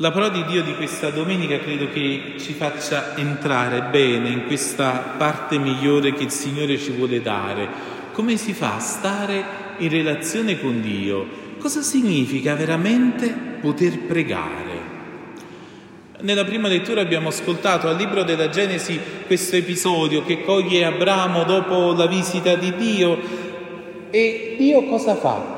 La parola di Dio di questa domenica credo che ci faccia entrare bene in questa parte migliore che il Signore ci vuole dare. Come si fa a stare in relazione con Dio? Cosa significa veramente poter pregare? Nella prima lettura abbiamo ascoltato al libro della Genesi questo episodio che coglie Abramo dopo la visita di Dio e Dio cosa fa?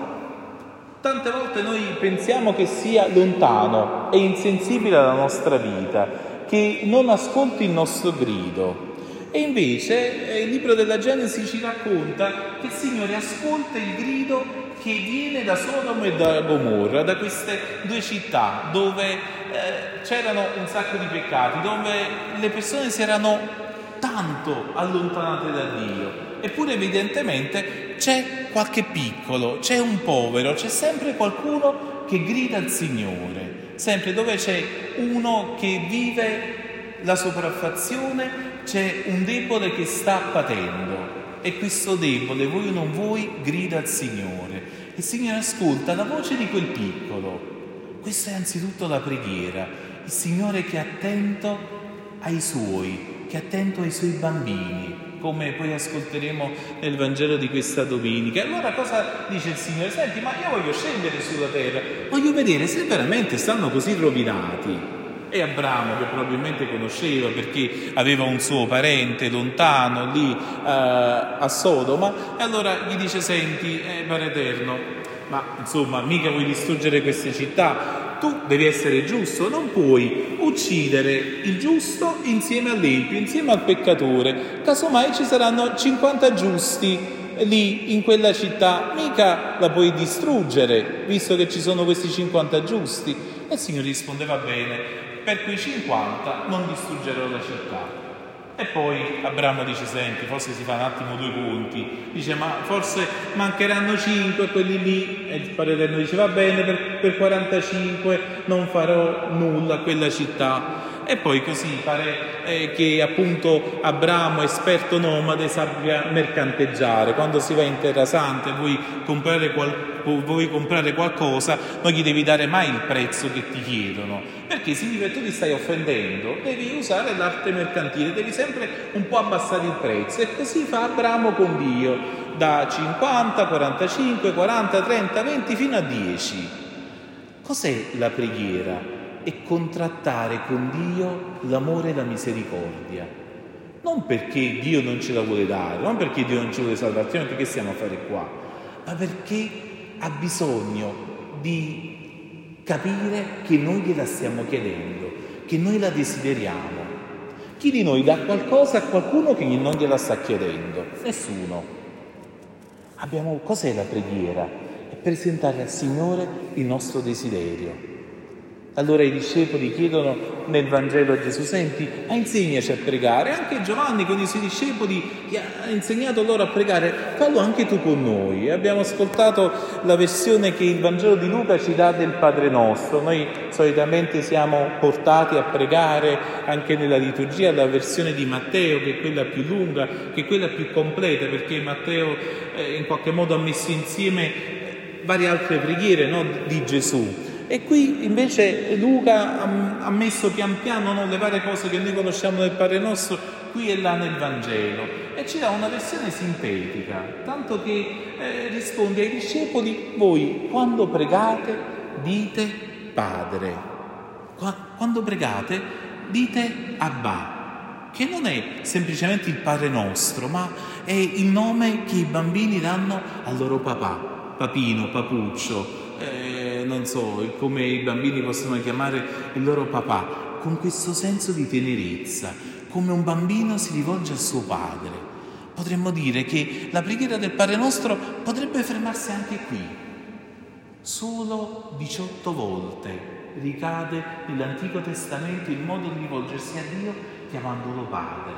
Tante volte noi pensiamo che sia lontano e insensibile alla nostra vita, che non ascolti il nostro grido. E invece eh, il libro della Genesi ci racconta che il Signore ascolta il grido che viene da Sodoma e da Gomorra, da queste due città dove eh, c'erano un sacco di peccati, dove le persone si erano tanto allontanate da Dio. Eppure evidentemente c'è qualche piccolo, c'è un povero, c'è sempre qualcuno che grida al Signore, sempre dove c'è uno che vive la sopraffazione, c'è un debole che sta patendo e questo debole, voi o non voi, grida al Signore. Il Signore ascolta la voce di quel piccolo. Questa è anzitutto la preghiera, il Signore che è attento ai suoi, che è attento ai suoi bambini, come poi ascolteremo nel Vangelo di questa domenica. Allora cosa dice il Signore? Senti, ma io voglio scendere sulla terra, voglio vedere se veramente stanno così rovinati. E Abramo, che probabilmente conosceva perché aveva un suo parente lontano lì eh, a Sodoma, e allora gli dice: Senti, eh, Padre Eterno, ma insomma, mica vuoi distruggere queste città? tu devi essere giusto, non puoi uccidere il giusto insieme all'empio, insieme al peccatore. Casomai ci saranno 50 giusti lì in quella città, mica la puoi distruggere, visto che ci sono questi 50 giusti. E il Signore rispondeva bene, per quei 50 non distruggerò la città. E poi Abramo dice, senti, forse si fa un attimo due conti, dice, ma forse mancheranno cinque quelli lì, e il Padre Eterno dice, va bene, per, per 45 non farò nulla a quella città. E poi così pare eh, che appunto Abramo, esperto nomade, sappia mercanteggiare. Quando si va in Terra Santa e vuoi comprare, qual- vuoi comprare qualcosa, non gli devi dare mai il prezzo che ti chiedono, perché significa che tu ti stai offendendo, devi usare l'arte mercantile, devi sempre un po' abbassare il prezzo. E così fa Abramo con Dio, da 50, 45, 40, 30, 20 fino a 10. Cos'è la preghiera? E contrattare con Dio l'amore e la misericordia. Non perché Dio non ce la vuole dare, non perché Dio non ci vuole salvazione, perché stiamo a fare qua, ma perché ha bisogno di capire che noi gliela stiamo chiedendo, che noi la desideriamo. Chi di noi dà qualcosa a qualcuno che non gliela sta chiedendo? Nessuno. Abbiamo, cos'è la preghiera? È presentare al Signore il nostro desiderio. Allora i discepoli chiedono nel Vangelo a Gesù, senti, insegnaci a pregare. Anche Giovanni con i suoi discepoli ha insegnato loro a pregare, fallo anche tu con noi. Abbiamo ascoltato la versione che il Vangelo di Luca ci dà del Padre nostro. Noi solitamente siamo portati a pregare anche nella liturgia la versione di Matteo, che è quella più lunga, che è quella più completa, perché Matteo eh, in qualche modo ha messo insieme varie altre preghiere no, di Gesù. E qui invece Luca ha messo pian piano no, le varie cose che noi conosciamo nel Padre nostro qui e là nel Vangelo e ci dà una versione sintetica, tanto che eh, risponde ai discepoli, voi quando pregate dite Padre, Qua, quando pregate dite Abba, che non è semplicemente il Padre nostro, ma è il nome che i bambini danno al loro papà, papino, papuccio. Eh, non so, come i bambini possono chiamare il loro papà, con questo senso di tenerezza, come un bambino si rivolge al suo padre. Potremmo dire che la preghiera del Padre nostro potrebbe fermarsi anche qui. Solo 18 volte ricade nell'Antico Testamento il modo di rivolgersi a Dio chiamandolo Padre.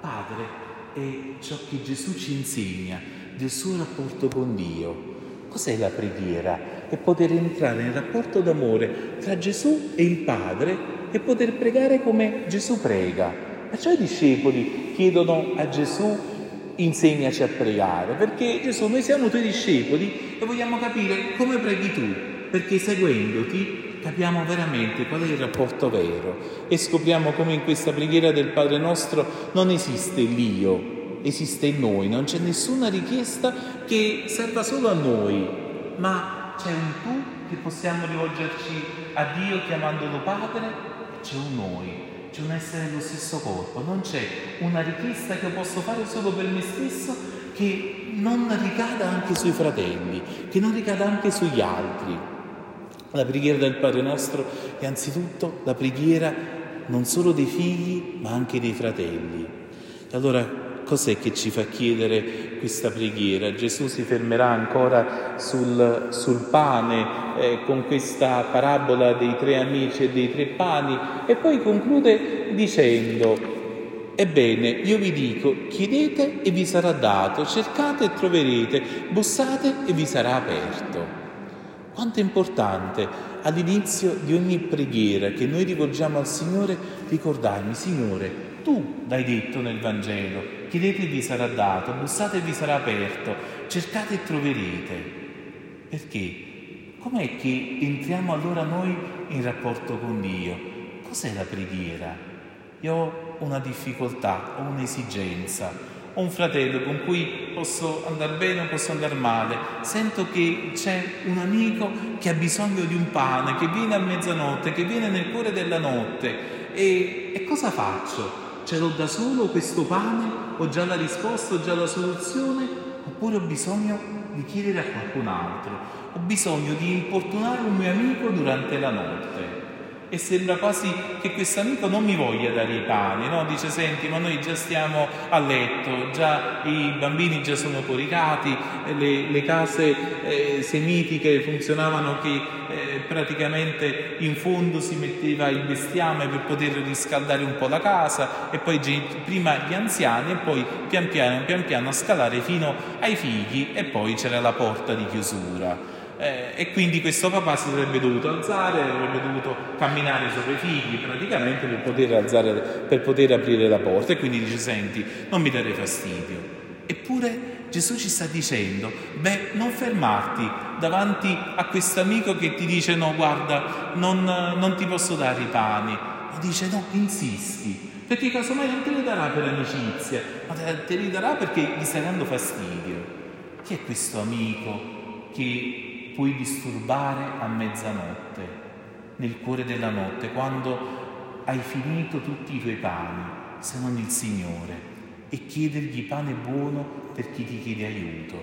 Padre è ciò che Gesù ci insegna del suo rapporto con Dio. Cos'è la preghiera? E poter entrare nel rapporto d'amore tra Gesù e il Padre e poter pregare come Gesù prega. Perciò i discepoli chiedono a Gesù insegnaci a pregare, perché Gesù noi siamo tuoi discepoli e vogliamo capire come preghi tu, perché seguendoti capiamo veramente qual è il rapporto vero e scopriamo come in questa preghiera del Padre nostro non esiste l'io, esiste in noi, non c'è nessuna richiesta che serva solo a noi, ma c'è un tu che possiamo rivolgerci a Dio chiamandolo Padre c'è un noi c'è un essere dello stesso corpo, non c'è una richiesta che posso fare solo per me stesso che non ricada anche sui fratelli, che non ricada anche sugli altri. La preghiera del Padre nostro è anzitutto la preghiera non solo dei figli ma anche dei fratelli. E allora cos'è che ci fa chiedere questa preghiera? Gesù si fermerà ancora sul, sul pane eh, con questa parabola dei tre amici e dei tre pani e poi conclude dicendo Ebbene, io vi dico, chiedete e vi sarà dato, cercate e troverete, bussate e vi sarà aperto. Quanto è importante all'inizio di ogni preghiera che noi rivolgiamo al Signore ricordarmi, Signore, tu l'hai detto nel Vangelo, chiedete e vi sarà dato, bussate e vi sarà aperto, cercate e troverete. Perché? Com'è che entriamo allora noi in rapporto con Dio? Cos'è la preghiera? Io ho una difficoltà, ho un'esigenza, ho un fratello con cui posso andare bene o posso andare male, sento che c'è un amico che ha bisogno di un pane, che viene a mezzanotte, che viene nel cuore della notte e, e cosa faccio? Ce l'ho da solo questo pane? Ho già la risposta, ho già la soluzione? Oppure ho bisogno di chiedere a qualcun altro? Ho bisogno di importunare un mio amico durante la notte? E sembra quasi che questo amico non mi voglia dare i pani, no? dice senti ma noi già stiamo a letto, già i bambini già sono coricati, le, le case eh, semitiche funzionavano che eh, praticamente in fondo si metteva il bestiame per poter riscaldare un po' la casa e poi prima gli anziani e poi pian piano, pian piano a scalare fino ai figli e poi c'era la porta di chiusura. Eh, e quindi questo papà si sarebbe dovuto alzare, avrebbe dovuto camminare sopra i figli praticamente per poter, alzare, per poter aprire la porta e quindi dice senti non mi dare fastidio. Eppure Gesù ci sta dicendo, beh, non fermarti davanti a questo amico che ti dice no, guarda, non, non ti posso dare i pani. Ma dice no, insisti, perché casomai non te li darà per amicizia, ma te li darà perché gli stai dando fastidio. Chi è questo amico che puoi disturbare a mezzanotte, nel cuore della notte, quando hai finito tutti i tuoi pani, se non il Signore, e chiedergli pane buono per chi ti chiede aiuto.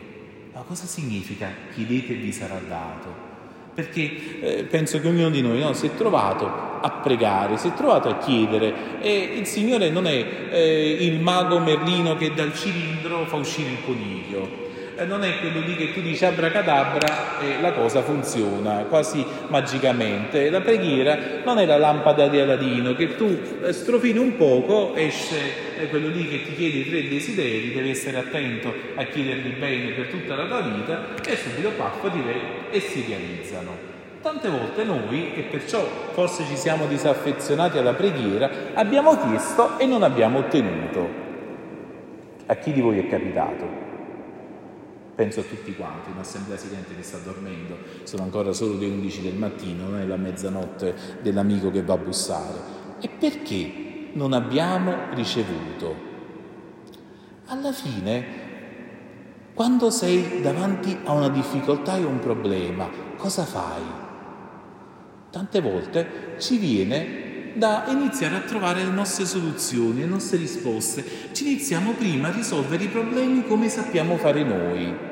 Ma cosa significa chiedete e vi sarà dato? Perché eh, penso che ognuno di noi no, si è trovato a pregare, si è trovato a chiedere e il Signore non è eh, il mago Merlino che dal cilindro fa uscire il coniglio non è quello lì che tu dici abracadabra e la cosa funziona quasi magicamente. La preghiera non è la lampada di Aladino che tu eh, strofini un poco, esce eh, quello lì che ti chiede i tre desideri, devi essere attento a chiederli bene per tutta la tua vita e subito paffo ti e si realizzano. Tante volte noi, e perciò forse ci siamo disaffezionati alla preghiera, abbiamo chiesto e non abbiamo ottenuto. A chi di voi è capitato? Penso a tutti quanti, un'assemblea silente che sta dormendo, sono ancora solo le 11 del mattino, non è la mezzanotte dell'amico che va a bussare. E perché non abbiamo ricevuto? Alla fine, quando sei davanti a una difficoltà e un problema, cosa fai? Tante volte ci viene da iniziare a trovare le nostre soluzioni, le nostre risposte. Ci iniziamo prima a risolvere i problemi come sappiamo fare noi.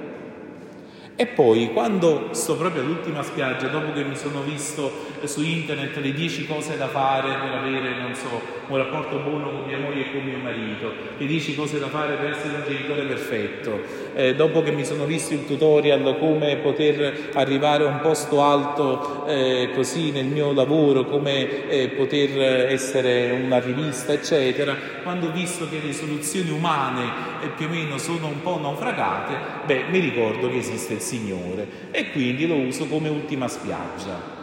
E poi quando sto proprio all'ultima spiaggia, dopo che mi sono visto su internet le 10 cose da fare per avere, non so, un rapporto buono con mia moglie e con mio marito, le 10 cose da fare per essere un genitore perfetto, eh, dopo che mi sono visto il tutorial come poter arrivare a un posto alto eh, così nel mio lavoro, come eh, poter essere una rivista, eccetera, quando ho visto che le soluzioni umane eh, più o meno sono un po' naufragate, beh, mi ricordo che esiste il Signore e quindi lo uso come ultima spiaggia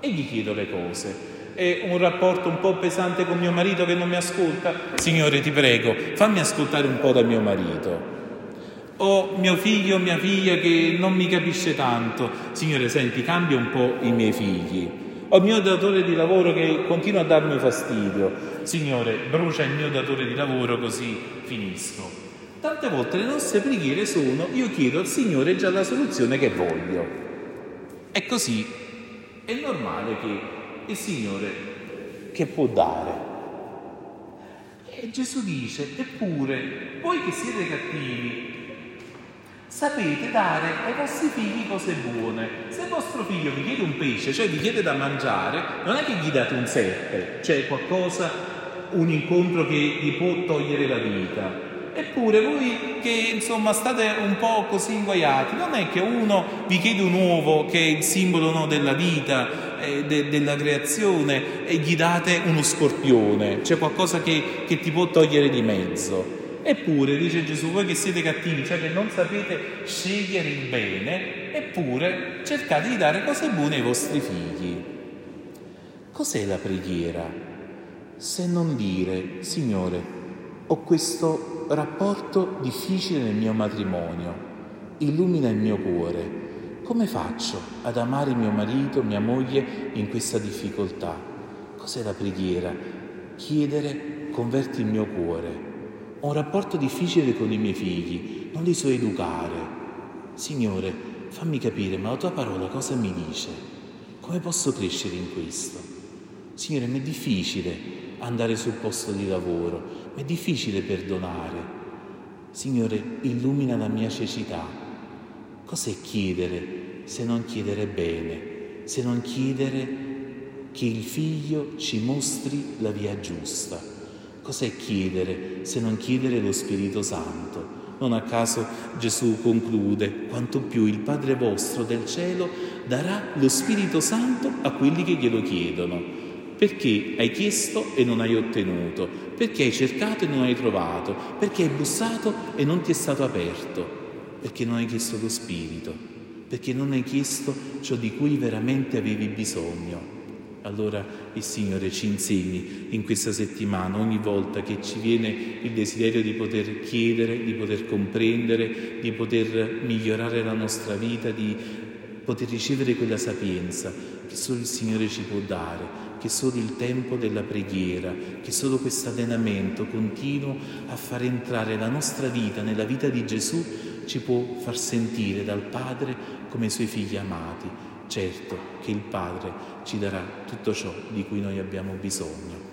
e gli chiedo le cose. È un rapporto un po' pesante con mio marito che non mi ascolta? Signore, ti prego, fammi ascoltare un po' da mio marito. O mio figlio o mia figlia che non mi capisce tanto. Signore, senti, cambia un po' i miei figli. Ho il mio datore di lavoro che continua a darmi fastidio. Signore, brucia il mio datore di lavoro così finisco. Tante volte le nostre preghiere sono io chiedo al Signore già la soluzione che voglio. E così è normale che il Signore che può dare. E Gesù dice, eppure, voi che siete cattivi, sapete dare ai vostri figli cose buone. Se vostro figlio vi chiede un pesce, cioè vi chiede da mangiare, non è che gli date un serpe, cioè qualcosa, un incontro che gli può togliere la vita. Eppure voi che insomma state un po' così inguaiati, non è che uno vi chiede un uovo che è il simbolo no, della vita, eh, de, della creazione e gli date uno scorpione, cioè qualcosa che, che ti può togliere di mezzo. Eppure, dice Gesù, voi che siete cattivi, cioè che non sapete scegliere il bene, eppure cercate di dare cose buone ai vostri figli. Cos'è la preghiera? Se non dire, Signore, ho questo rapporto difficile nel mio matrimonio, illumina il mio cuore. Come faccio ad amare mio marito, mia moglie in questa difficoltà? Cos'è la preghiera? Chiedere, converti il mio cuore ho un rapporto difficile con i miei figli, non li so educare. Signore, fammi capire, ma la tua parola cosa mi dice? Come posso crescere in questo? Signore, mi è difficile andare sul posto di lavoro, mi è difficile perdonare. Signore, illumina la mia cecità. Cos'è chiedere se non chiedere bene, se non chiedere che il figlio ci mostri la via giusta? Cos'è chiedere se non chiedere lo Spirito Santo? Non a caso Gesù conclude, quanto più il Padre vostro del cielo darà lo Spirito Santo a quelli che glielo chiedono. Perché hai chiesto e non hai ottenuto? Perché hai cercato e non hai trovato? Perché hai bussato e non ti è stato aperto? Perché non hai chiesto lo Spirito? Perché non hai chiesto ciò di cui veramente avevi bisogno? Allora il Signore ci insegni in questa settimana, ogni volta che ci viene il desiderio di poter chiedere, di poter comprendere, di poter migliorare la nostra vita, di poter ricevere quella sapienza che solo il Signore ci può dare, che solo il tempo della preghiera, che solo questo allenamento continuo a far entrare la nostra vita nella vita di Gesù ci può far sentire dal Padre come i suoi figli amati certo che il Padre ci darà tutto ciò di cui noi abbiamo bisogno.